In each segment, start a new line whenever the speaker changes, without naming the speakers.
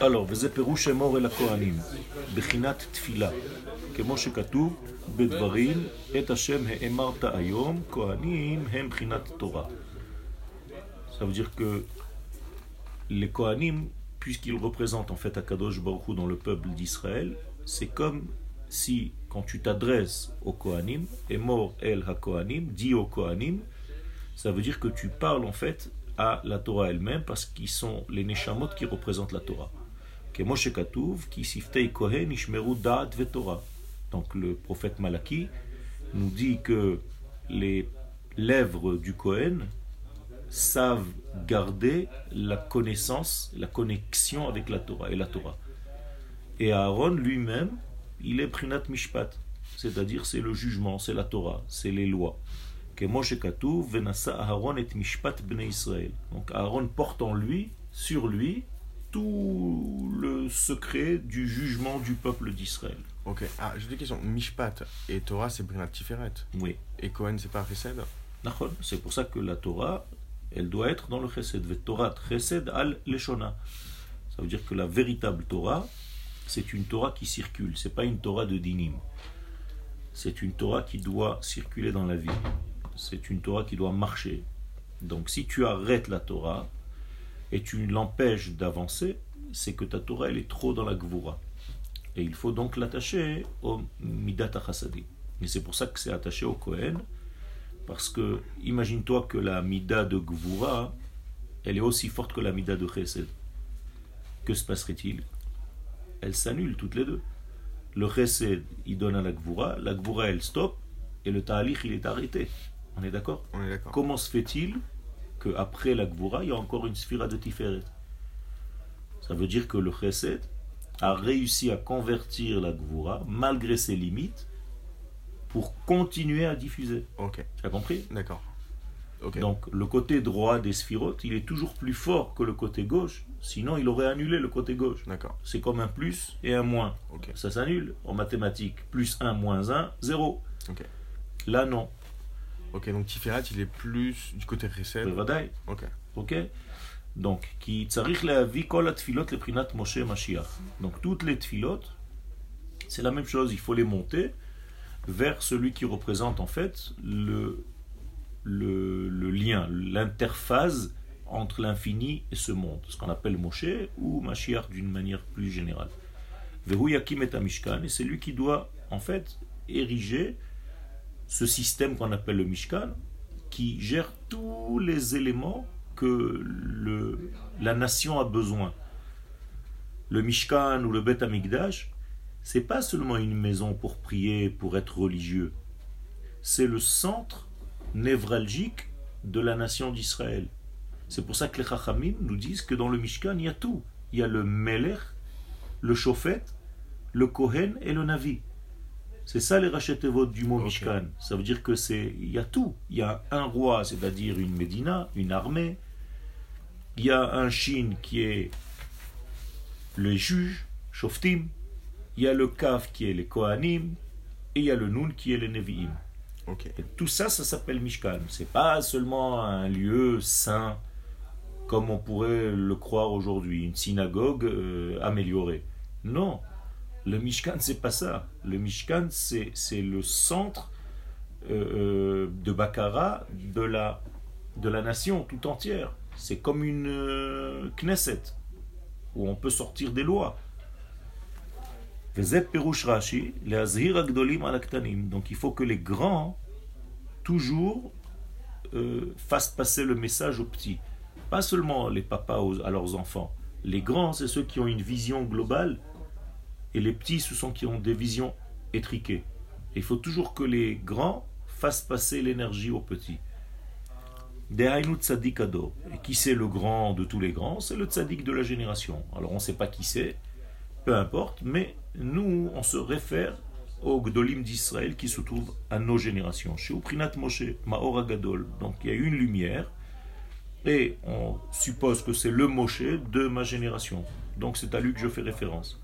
Alors, וזה פירוש אמור אל הכהנים, בחינת תפילה, כמו שכתוב בדברים, את השם האמרת היום, כהנים הם בחינת תורה. Ça veut dire que les Kohanim, puisqu'ils représentent en fait Akadosh Baruch Hu dans le peuple d'Israël, c'est comme si quand tu t'adresses aux Kohanim, Emor El HaKohanim, dis aux Kohanim, ça veut dire que tu parles en fait à la Torah elle-même parce qu'ils sont les Neshamot qui représentent la Torah. Moshe Katouv, qui siftei Kohen ishmeru da'at ve'torah. Donc le prophète Malaki nous dit que les lèvres du Kohen savent garder la connaissance, la connexion avec la Torah et la Torah. Et Aaron lui-même, il est Prinat Mishpat, c'est-à-dire c'est le jugement, c'est la Torah, c'est les lois. Donc Aaron porte en lui, sur lui, tout le secret du jugement du peuple d'Israël.
Ok, ah, j'ai des questions. Mishpat et Torah, c'est Prinat Tiferet?
Oui.
Et Cohen, c'est pas Chesed?
C'est pour ça que la Torah, elle doit être dans le Chesed. Torah, Chesed al Leshona. Ça veut dire que la véritable Torah, c'est une Torah qui circule. C'est pas une Torah de dinim. C'est une Torah qui doit circuler dans la vie. C'est une Torah qui doit marcher. Donc si tu arrêtes la Torah et tu l'empêches d'avancer, c'est que ta Torah elle est trop dans la Gvura. Et il faut donc l'attacher au Midat HaChasadim. Et c'est pour ça que c'est attaché au Kohen, parce que imagine-toi que la Mida de Gvura, elle est aussi forte que la Mida de Chesed. Que se passerait-il? Elles s'annulent toutes les deux. Le Chesed, il donne à la Gvura, la Gvura, elle stoppe, et le Ta'alich, il est arrêté. On est d'accord Comment se fait-il qu'après la Gvura, il y a encore une sphira de Tiferet? Ça veut dire que le Chesed a réussi à convertir la Gvura, malgré ses limites, pour continuer à diffuser.
Ok.
Tu as compris?
D'accord.
Donc le côté droit des sphirotes, il est toujours plus fort que le côté gauche. Sinon, il aurait annulé le côté gauche.
D'accord.
C'est comme un plus et un moins. Ça s'annule en mathématiques. Plus 1, moins 1, 0. Là, non.
Ok, donc Tiferet, il est plus du côté Chesed.
Ok. Ok. Donc, qui tsarich le'avi kol tfilot le prinat Moshe Mashiach. Donc, toutes les tfilot, c'est la même chose. Il faut les monter vers celui qui représente en fait le, le, lien, l'interface entre l'infini et ce monde, ce qu'on appelle Moshe ou Mashiach d'une manière plus générale. Vehu Yakim et Mishkan, et c'est lui qui doit en fait ériger ce système qu'on appelle le Mishkan, qui gère tous les éléments que la nation a besoin. Le Mishkan ou le Bet Amigdash, c'est pas seulement une maison pour prier, pour être religieux. C'est le centre névralgique de la nation d'Israël. C'est pour ça que les Chachamim nous disent que dans le Mishkan, il y a tout. Il y a le Melech, le Shofet, le Kohen et le Navi. C'est ça les votes du mot Mishkan. Ça veut dire que c'est il y a tout. Il y a un roi, c'est-à-dire une Médina, une armée. Il y a un Chine qui est le juge, Shoftim il y a le Kaf qui est les Kohanim, et il y a le Nun qui est les Nevi'im. tout ça, ça s'appelle Mishkan. C'est pas seulement un lieu saint, comme on pourrait le croire aujourd'hui, une synagogue euh, améliorée. Non, le Mishkan, c'est pas ça. Le Mishkan, c'est le centre euh, euh, de Bakara de la, de la nation tout entière. C'est comme une Knesset, où on peut sortir des lois. Donc il faut que les grands, toujours, euh, fassent passer le message aux petits. Pas seulement les papas à leurs enfants. Les grands, c'est ceux qui ont une vision globale, et les petits, ce sont qui ont des visions étriquées. il faut toujours que les grands fassent passer l'énergie aux petits. Et qui c'est le grand de tous les grands? C'est le tzaddik de la génération. Alors on ne sait pas qui c'est, peu importe, mais nous, on se réfère au Gdolim d'Israël qui se trouve à nos générations. Chez Uprinat Moshe, Maora Gadol, donc il y a une lumière, et on suppose que c'est le Moshe de ma génération. Donc c'est à lui que je fais référence.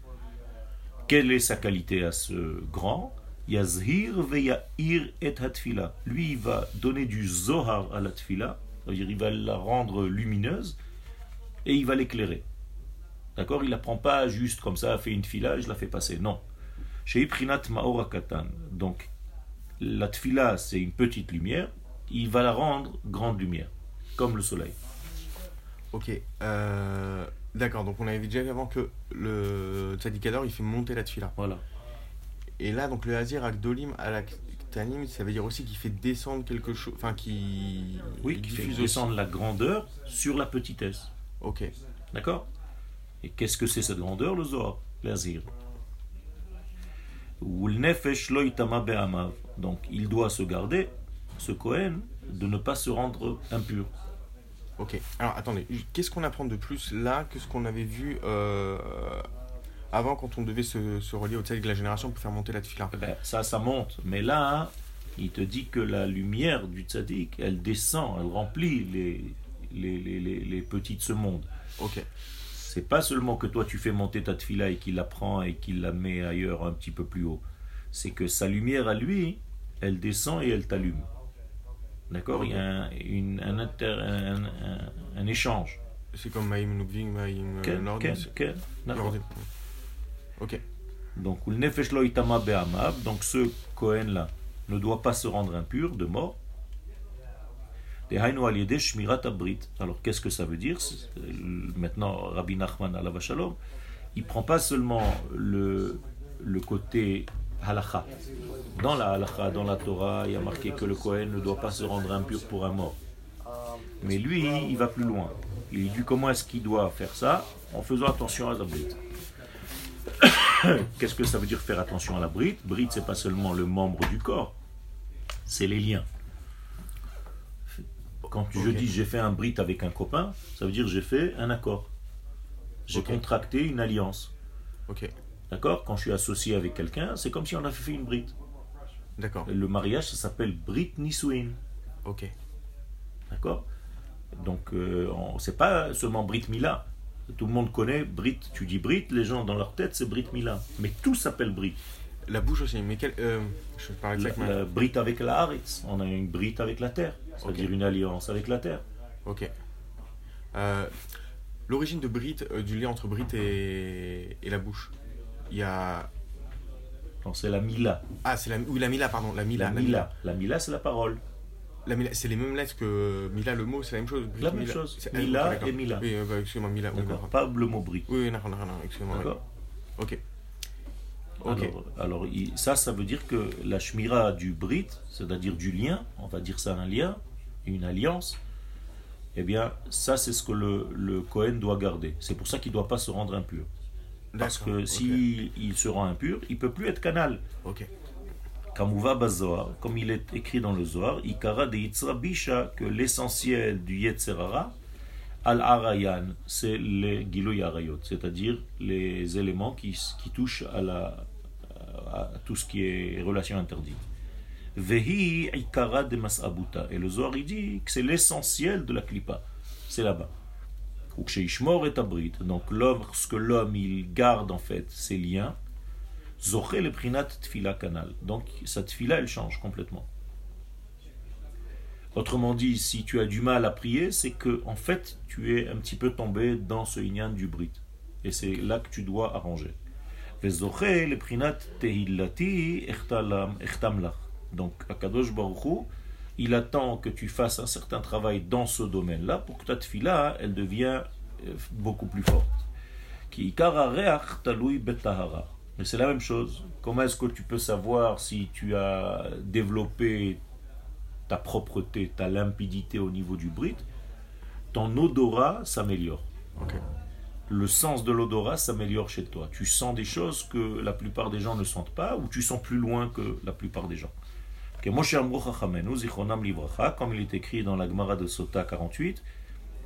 Quelle est sa qualité à ce grand? Yazhir ve'ya'ir et hatfila. Lui, il va donner du zohar à la tfila, c'est-à-dire il va la rendre lumineuse, et il va l'éclairer. D'accord? Il ne la prend pas juste comme ça, fait une fila et je la fais passer. Non. Chez Iprinat Maora Katan. Donc, la tfila, c'est une petite lumière. Il va la rendre grande lumière, comme le soleil.
Ok. euh, D'accord, donc on avait déjà vu avant que le Tzadikador il fait monter la tfila.
Voilà.
Et là, donc le Hazir Akdolim à la Ktanim, ça veut dire aussi qu'il fait descendre quelque chose. Enfin, qui.
Oui, qui fait descendre la grandeur sur la petitesse.
Ok.
D'accord? Et qu'est-ce que c'est cette grandeur, le Zohar le be'amav. Donc il doit se garder, ce Kohen, de ne pas se rendre impur.
Ok. Alors attendez, qu'est-ce qu'on apprend de plus là que ce qu'on avait vu euh, avant quand on devait se, se relier au Tzadik de la génération pour faire monter la tfila
Eh ben, ça, ça monte. Mais là, il te dit que la lumière du tzaddik, elle descend, elle remplit les, les, les, les, les petites semondes.
Ok.
C'est pas seulement que toi tu fais monter ta tfila et qu'il la prend et qu'il la met ailleurs un petit peu plus haut. C'est que sa lumière à lui, elle descend et elle t'allume. D'accord Il y a un, une- un, inter- un- un- échange.
C'est comme Maïm Nubving, Maïm.
D'accord.
Ok.
Donc, donc ce Cohen là ne doit pas se rendre impur de mort. Alors, qu'est-ce que ça veut dire? Euh, Maintenant, Rabbi Nachman alav shalom, il prend pas seulement le, le côté Dans la halacha, dans la Torah, il y a marqué que le Cohen ne doit pas se rendre impur pour un mort. Mais lui, il va plus loin. Il dit comment est-ce qu'il doit faire ça en faisant attention à la brite. Qu'est-ce que ça veut dire faire attention à la brite Brite, c'est pas seulement le membre du corps, c'est les liens. Quand je dis j'ai fait un brite avec un copain, ça veut dire j'ai fait un accord. J'ai contracté une alliance.
Ok.
D'accord? Quand je suis associé avec quelqu'un, c'est comme si on avait fait une brite.
D'accord.
Le mariage, ça s'appelle brite nisuin.
Ok.
D'accord? Donc, euh, on- c'est pas seulement Brit Mila. Tout le monde connaît Brit. Tu dis Brit, les gens dans leur tête, c'est Brit Mila. Mais tout s'appelle Brit.
La bouche aussi, mais quel. Euh, je parle
La,
exactement.
la Brit avec la Haaretz. On a une Brit avec la terre. C'est-à-dire une alliance avec la terre.
Ok. Euh, L'origine de Brit, euh, du lien entre Brit et, et la bouche. Il y a.
Donc, c'est la Mila.
Ah, c'est la. Oui, la Mila, pardon. La Mila.
La Mila. La Mila, c'est la parole.
La Mila, c'est les mêmes lettres que Mila, le mot, c'est la même chose.
La même
Mila.
chose.
C'est-
Mila et Mila.
Oui, euh, bah, excusez-moi, Mila.
D'accord. Pas le mot Brit.
Oui, non, non, non, excusez-moi.
D'accord
Ok. Ok.
Alors, ça, ça veut dire que la shmira du Brit, c'est-à-dire du lien, on va dire ça un lien, une alliance, eh bien, ça, c'est ce que le, le Cohen doit garder. C'est pour ça qu'il ne doit pas se rendre impur. Parce que
ok.
si il se rend impur, il peut plus être canal.
Ok.
Comme il est écrit dans le Zohar, Ikara de Yitzra Bisha, que l'essentiel du Yetzerara, Al Arayan, c'est les Giloy Arayot, c'est-à-dire les éléments qui, qui touchent à, la, à tout ce qui est relation interdite. Vehi Ikara de Masabuta. Et le Zohar, il dit que c'est l'essentiel de la Klippa. C'est là-bas. Donc, lorsque l'homme, il garde en fait ses liens, Zoché le prinat tfila canal. Donc sa tfila, elle change complètement. Autrement dit, si tu as du mal à prier, c'est que en fait, tu es un petit peu tombé dans ce inyan du brit. Et c'est là que tu dois arranger. Le prinat tehillati. Donc, Akadosh Baruch il attend que tu fasses un certain travail dans ce domaine-là pour que ta tfila, elle devienne beaucoup plus forte. Betahara. Mais c'est la même chose. Comment est-ce que tu peux savoir si tu as développé ta propreté, ta limpidité au niveau du brit Ton odorat s'améliore. Le sens de l'odorat s'améliore chez toi. Tu sens des choses que la plupart des gens ne sentent pas ou tu sens plus loin que la plupart des gens. Comme il est écrit dans la Gemara de Sota 48,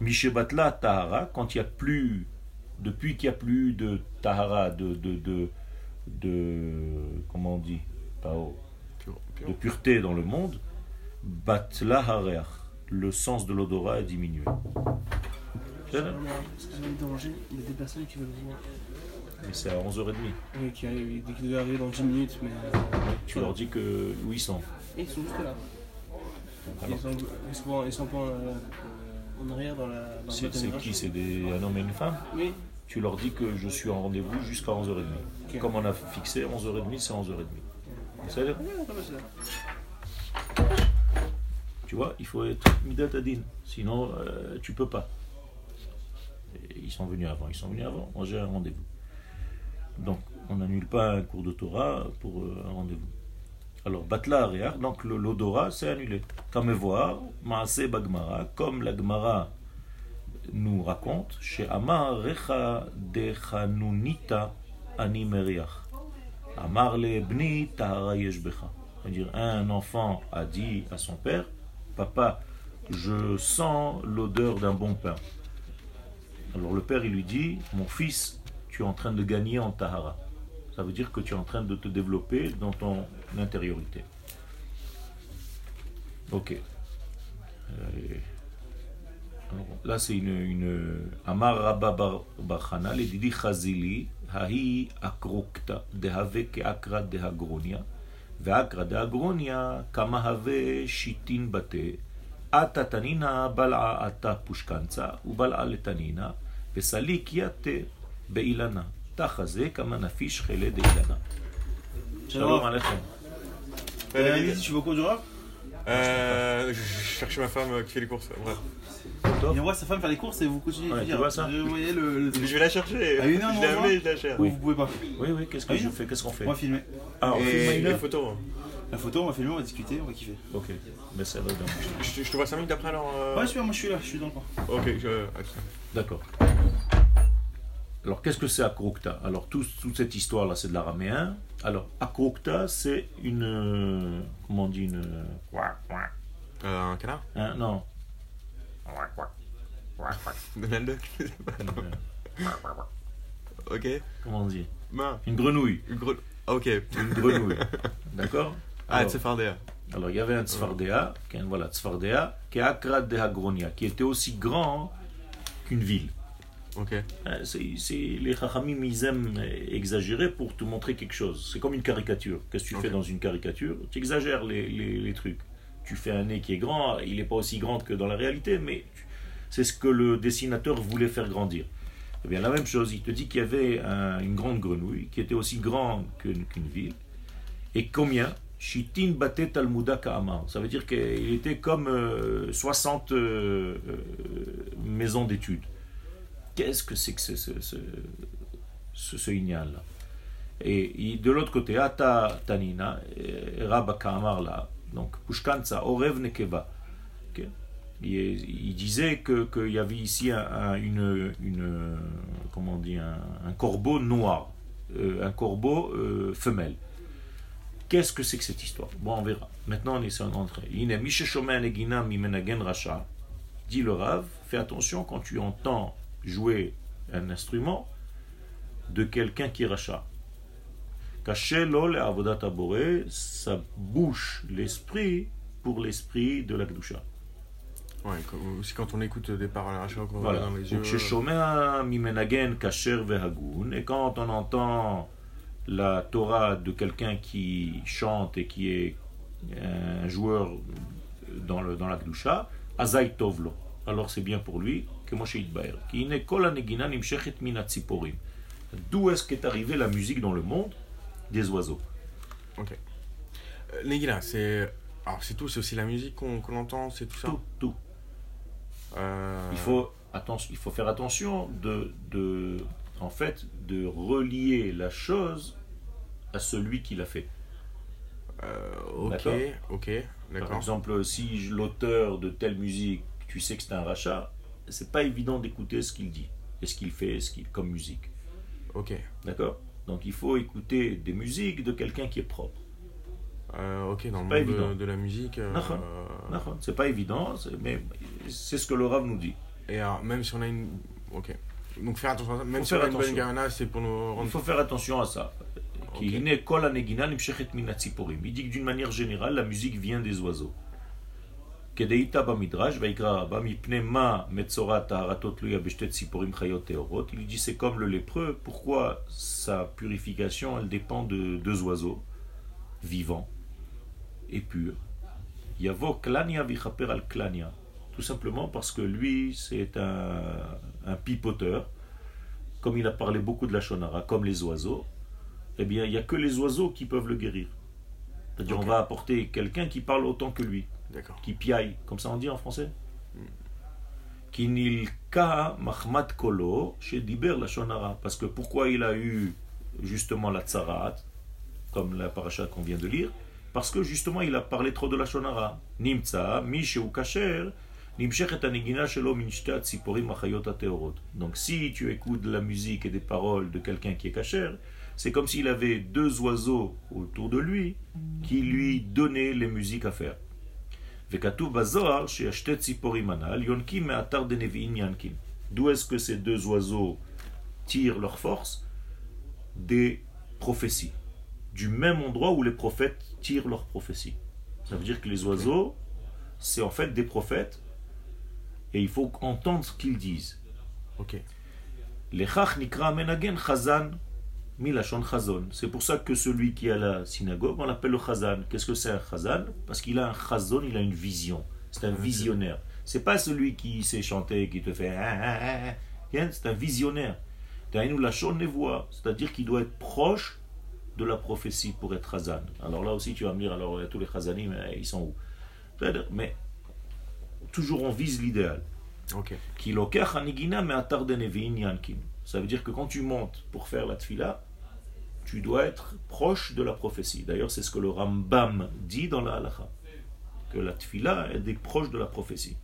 Mishebatla Tahara, quand il y a plus, depuis qu'il n'y a plus de Tahara, de, de, de, de comment on dit,
pur.
de pureté dans le monde, Batla Hareach, le sens de l'odorat a diminué.
Qui va me déranger, il y a des personnes qui veulent voir.
Mais c'est à 11h30.
Oui, qui qu'ils doivent arriver dans 10 minutes, mais.
Tu leur dis que où ils sont.
Et ils sont juste là. Ils sont, ils sont, pas- ils sont pas. euh, en arrière dans la. Dans
C'est qui? C'est des- un homme et une femme?
Oui.
Tu leur dis que je suis en rendez-vous jusqu'à 11h30.
Ok.
Comme on a fixé 11h30, c'est 11h30. C'est. Tu vois, il faut être midat adin. Sinon, euh, tu peux pas. Et ils sont venus avant. Ils sont venus avant. Moi, j'ai un rendez-vous. Donc, on n'annule pas un cours de Torah pour euh, un rendez-vous. Alors, Batla donc l'odorat, c'est annulé. Comme voir, Maase Bagmara, comme la Gemara nous raconte, chez Amar Recha de Chanunita Ani Meriach. Amar le Bni Tahara Yesh Becha. C'est-à-dire, un enfant a dit à son père, Papa, je sens l'odeur d'un bon pain. Alors le père, lui dit, Mon fils, tu es en train de gagner en Tahara. Ça veut dire que tu es en train de te développer dans ton intériorité. Ok. Euh, alors, là, c'est une, une Amar Rabba Bar- Barchana, le Didi Chazili, Hahi Akrokta, Dehave Keakra Dehagronia, Veakra Dehagronia, Kama Have Shitin Bate, Ata Tanina Bal'a Ata Pushkanza, Ubal'a Letanina, Vesalik Yate Beilana, Deilana. Shalom Aleichem.
Euh,
Euh, Mehdi, tu veux au cours du rap
euh, je cherchais ma femme qui fait les courses. Bref.
Il envoie sa femme faire les courses et vous continuez
Ouais,
de
tu
dire.
vois ça
voyez le. le-
Je vais la chercher.
Ah, une heure,
je l'ai amenée, je la cherche.
Ou Vous pouvez pas.
Oui, oui, qu'est-ce que
Ah oui,
je
non.
fais Qu'est-ce qu'on fait
On va filmer.
Ah, on filme
les photos.
La photo, on va filmer, on va discuter, on va kiffer.
Ok, mais ça va.
Je, te- je te vois 5 minutes après alors. euh,
Ouais, super, moi je suis là, je suis dans le coin.
Ok, je.
D'accord. Alors, qu'est-ce que c'est Akrokta? Alors, tout- toute cette histoire-là, c'est de l'araméen. Alors, Akrokta, c'est une. euh, Comment on dit une. euh,
Euh, un canard?
Hein, non.
Donald Duck
euh,
Ok.
Comment on dit?
Mince.
Une grenouille.
Une gros. Ok.
Une grenouille. D'accord?
Ah, Tsefardea.
Alors, il y avait un un- voilà, Tzfardea, qui est Akrat de Hagronia, qui était aussi grand qu'une ville. Hein, C'est, les Chachamim, ils aiment exagérer pour te montrer quelque chose. C'est comme une caricature. Qu'est-ce que tu fais dans une caricature? Tu exagères les, les- les trucs. Tu fais un nez qui est grand, il n'est pas aussi grand que dans la réalité, mais c'est ce que le dessinateur voulait faire grandir. Eh bien, la même chose, il te dit qu'il y avait un- une grande grenouille qui était aussi grande qu'une, ville. Et combien? Shitin batet talmuda ka'amar. Ça veut dire qu'il était comme euh, 60 euh, euh, maisons d'études. Qu'est-ce que c'est que ce, ce, ce, ce, ce ignal là Et il- de l'autre côté, Ata Tanina, euh, Rabba Kamar là, donc Pushkanza, Orev Nekeva. Ok il, il disait que- qu'il y avait ici un, un- une, une, comment on dit, un, un corbeau noir, euh, un corbeau euh, femelle. Qu'est-ce que c'est que cette histoire? Bon, on verra. Maintenant, on essaie d'entrer. Ine, Misheshomen Egina Mimenagen Racha. Dit le Rav, fais attention quand tu entends jouer un instrument de quelqu'un qui est Racha. Kashelo le avodat abore, ça bouche l'esprit pour l'esprit de la Kedusha.
Ouais, aussi quand on écoute des paroles à rachat
Voilà.
voit dans les yeux.
Vehagun. Et quand on entend la Torah de quelqu'un qui chante et qui est un joueur dans, le, dans la Kedusha, Azai Tovlo. Alors c'est bien pour lui D'où est-ce qu'est arrivée la musique dans le monde? Des oiseaux.
Euh, Negila, c'est. Alors c'est tout, c'est aussi la musique qu'on entend, c'est tout ça?
Tout, tout.
Euh,
Il faut, attention, il faut faire attention de, de, en fait, de relier la chose à celui qui l'a fait.
euh, ok, ok,
Par exemple, si l'auteur de telle musique, tu sais que c'est un rachat, c'est pas évident d'écouter ce qu'il dit et ce qu'il fait ce qu'il- comme musique.
Ok.
D'accord? Donc il faut écouter des musiques de quelqu'un qui est propre.
Euh, ok, dans le
pas
monde
évident.
de, de la musique. euh,
C'est pas évident, mais c'est ce que le Rav nous dit.
et alors, même si on a une. Ok. Donc faire attention à ça. Même si on a une bonne garana, c'est pour nous
Il
rendre.
faut faire attention à ça.
Ok.
Qui n'est kol hanegina nimshechet min hatziporim. Il dit que d'une manière générale, la musique vient des oiseaux. Chayot teorot. Il dit c'est comme le lépreux. Pourquoi sa purification, elle dépend de deux oiseaux vivants et purs? Yavo klania vichaper al klania. Tout simplement parce que lui, c'est un, un pipoteur. Comme il a parlé beaucoup de la shonara, comme les oiseaux, eh bien, il n'y a que les oiseaux qui peuvent le guérir. C'est-à-dire,
Ok.
on va apporter quelqu'un qui parle autant que lui. Qui piaille, comme ça on dit en français. Qui nilka mahmat kolo chez Diber la shonara. Parce que pourquoi il a eu justement la tsarat, comme la paracha qu'on vient de lire? Parce que justement il a parlé trop de la shonara. Nimtsa, mi ou kasher, nimshechet anegina shelo min shtat siporim achayot hateorot. Donc si tu écoutes de la musique et des paroles de quelqu'un qui est kasher, c'est comme s'il avait deux oiseaux autour de lui qui lui donnaient les musiques à faire. D'où est-ce que ces deux oiseaux tirent leur force Des prophéties. Du même endroit où les prophètes tirent leurs prophéties. Ça veut dire que les oiseaux, c'est en fait des prophètes et il faut entendre ce qu'ils disent.
Ok.
Milachon Chazon. C'est pour ça que celui qui est à la synagogue, on l'appelle le Chazan. Qu'est-ce que c'est un Chazan? Parce qu'il a un Chazon, il a une vision. C'est un visionnaire. C'est pas celui qui sait chanter, qui te fait. Hein, hein, hein, c'est un visionnaire. C'est-à-dire qu'il doit être proche de la prophétie pour être Chazan. Alors là aussi, tu vas me dire, alors tous les Chazanim, eh, ils sont où? Mais toujours on vise l'idéal.
Ok.
Ça veut dire que quand tu montes pour faire la tfila, tu dois être proche de la prophétie. D'ailleurs, c'est ce que le Rambam dit dans la halacha. Que la tfila est des proche de la prophétie.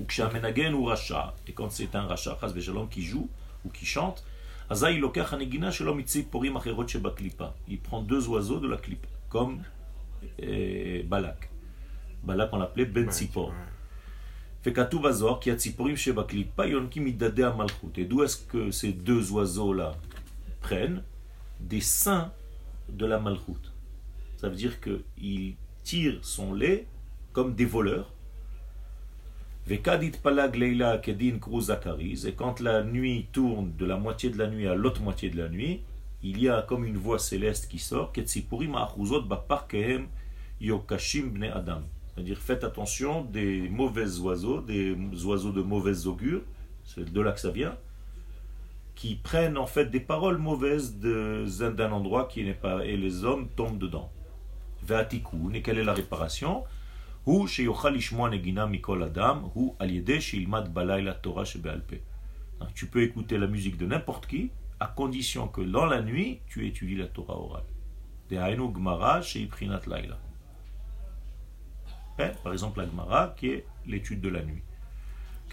Ou kshe'amenagen ou racha. Et quand c'est un racha, chas v'shalom, qui joue ou qui chante, azai lokach hanigina shelo mitziporim acherot shebaklipa. Il prend deux oiseaux de la clipa, comme euh, Balak. Balak, on l'appelait Ben
Ouais,
Tzipor.
ouais.
וכתוב בזוהר כי הציפורים שבקליפה יונקים מדדי המלכות. Et d'où est-ce que ces deux oiseaux-là prennent des seins de la malchut. Ça veut dire qu'ils tirent son lait comme des voleurs. Et quand la nuit tourne de la moitié de la nuit à l'autre moitié de la nuit, il y a comme une voix céleste qui sort. C'est-à-dire faites attention des mauvais oiseaux, des oiseaux de mauvaise augure, c'est de là que ça vient, qui prennent en fait des paroles mauvaises d'un endroit qui n'est pas, et les hommes tombent dedans. Et quelle est la réparation? Tu peux écouter la musique de n'importe qui, à condition que dans la nuit, tu étudies la Torah orale. Hein, Par exemple, la Gemara, qui est l'étude de la nuit.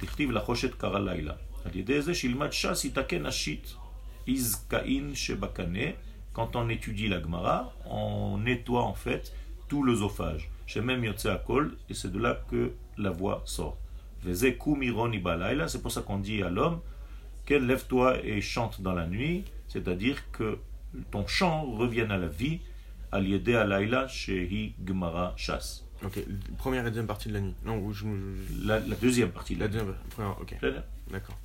תכתיב לחושת קרא לילה. על ידי זה שילמד ש"ס יתקן השיט. איזקאין שבקנה, quand on étudie la Gemara, on nettoie en fait tout l'œsophage. שמם יוצא הכל, et c'est de là que la voix sort. וזה קום אירוני בלילה, c'est pour ça qu'on dit à l'homme, qu'elle lève-toi et chante dans la nuit, c'est-à-dire que ton chant revienne à la vie, al yedeh alayla shehi gemara shas.
Ok. Première et deuxième partie de la nuit. Non, je je-
La, la deuxième partie.
La deuxième. Première. Ok. D'accord.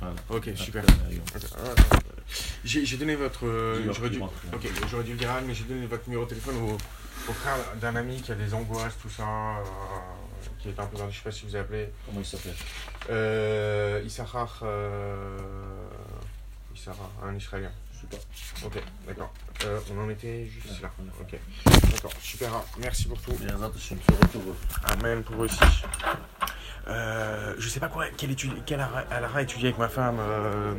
Voilà.
Ok, super. Ah, J'ai j'ai donné votre. euh, J'aurais dû, dû le dire, mais j'ai donné votre numéro de téléphone au, au frère d'un ami qui a des angoisses, tout ça, euh, qui est un peu dans. Je sais pas si vous avez appelé.
Comment il s'appelle?
Euh, Issachar. Euh, Issachar, un Israélien. Ok, d'accord. Euh, on en était juste là. Ok. D'accord, super. Merci pour tout.
Bien, je suis retour.
Amen pour eux aussi. Euh, je sais pas quoi, quelle, étude, quelle Alara étudié avec ma femme. Euh,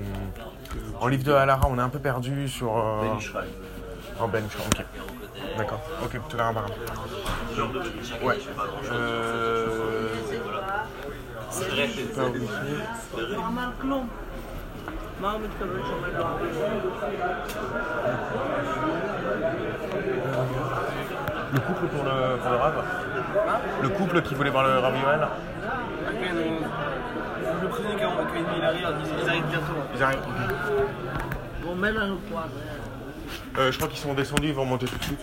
en livre de Alara, on est un peu perdu sur.
Ben
En oh, Ben ok. D'accord, ok, tout là, un Ouais. Euh...
C'est vrai, c'est Mahmut coverage on.
Le couple pour le, pour le rave hein Le couple qui voulait voir le Rav Yoel
Le président qui a arrive, ils arrivent bientôt.
Ils arrivent.
Bon, même à nos poids.
Euh, je crois qu'ils sont descendus, ils vont monter tout de suite.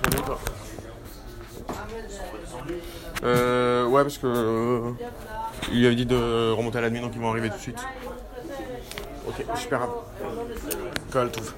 Euh, ouais, parce que. Euh, il avait dit de remonter à la nuit, donc ils vont arriver tout de suite. Ok, super. Kal Tov.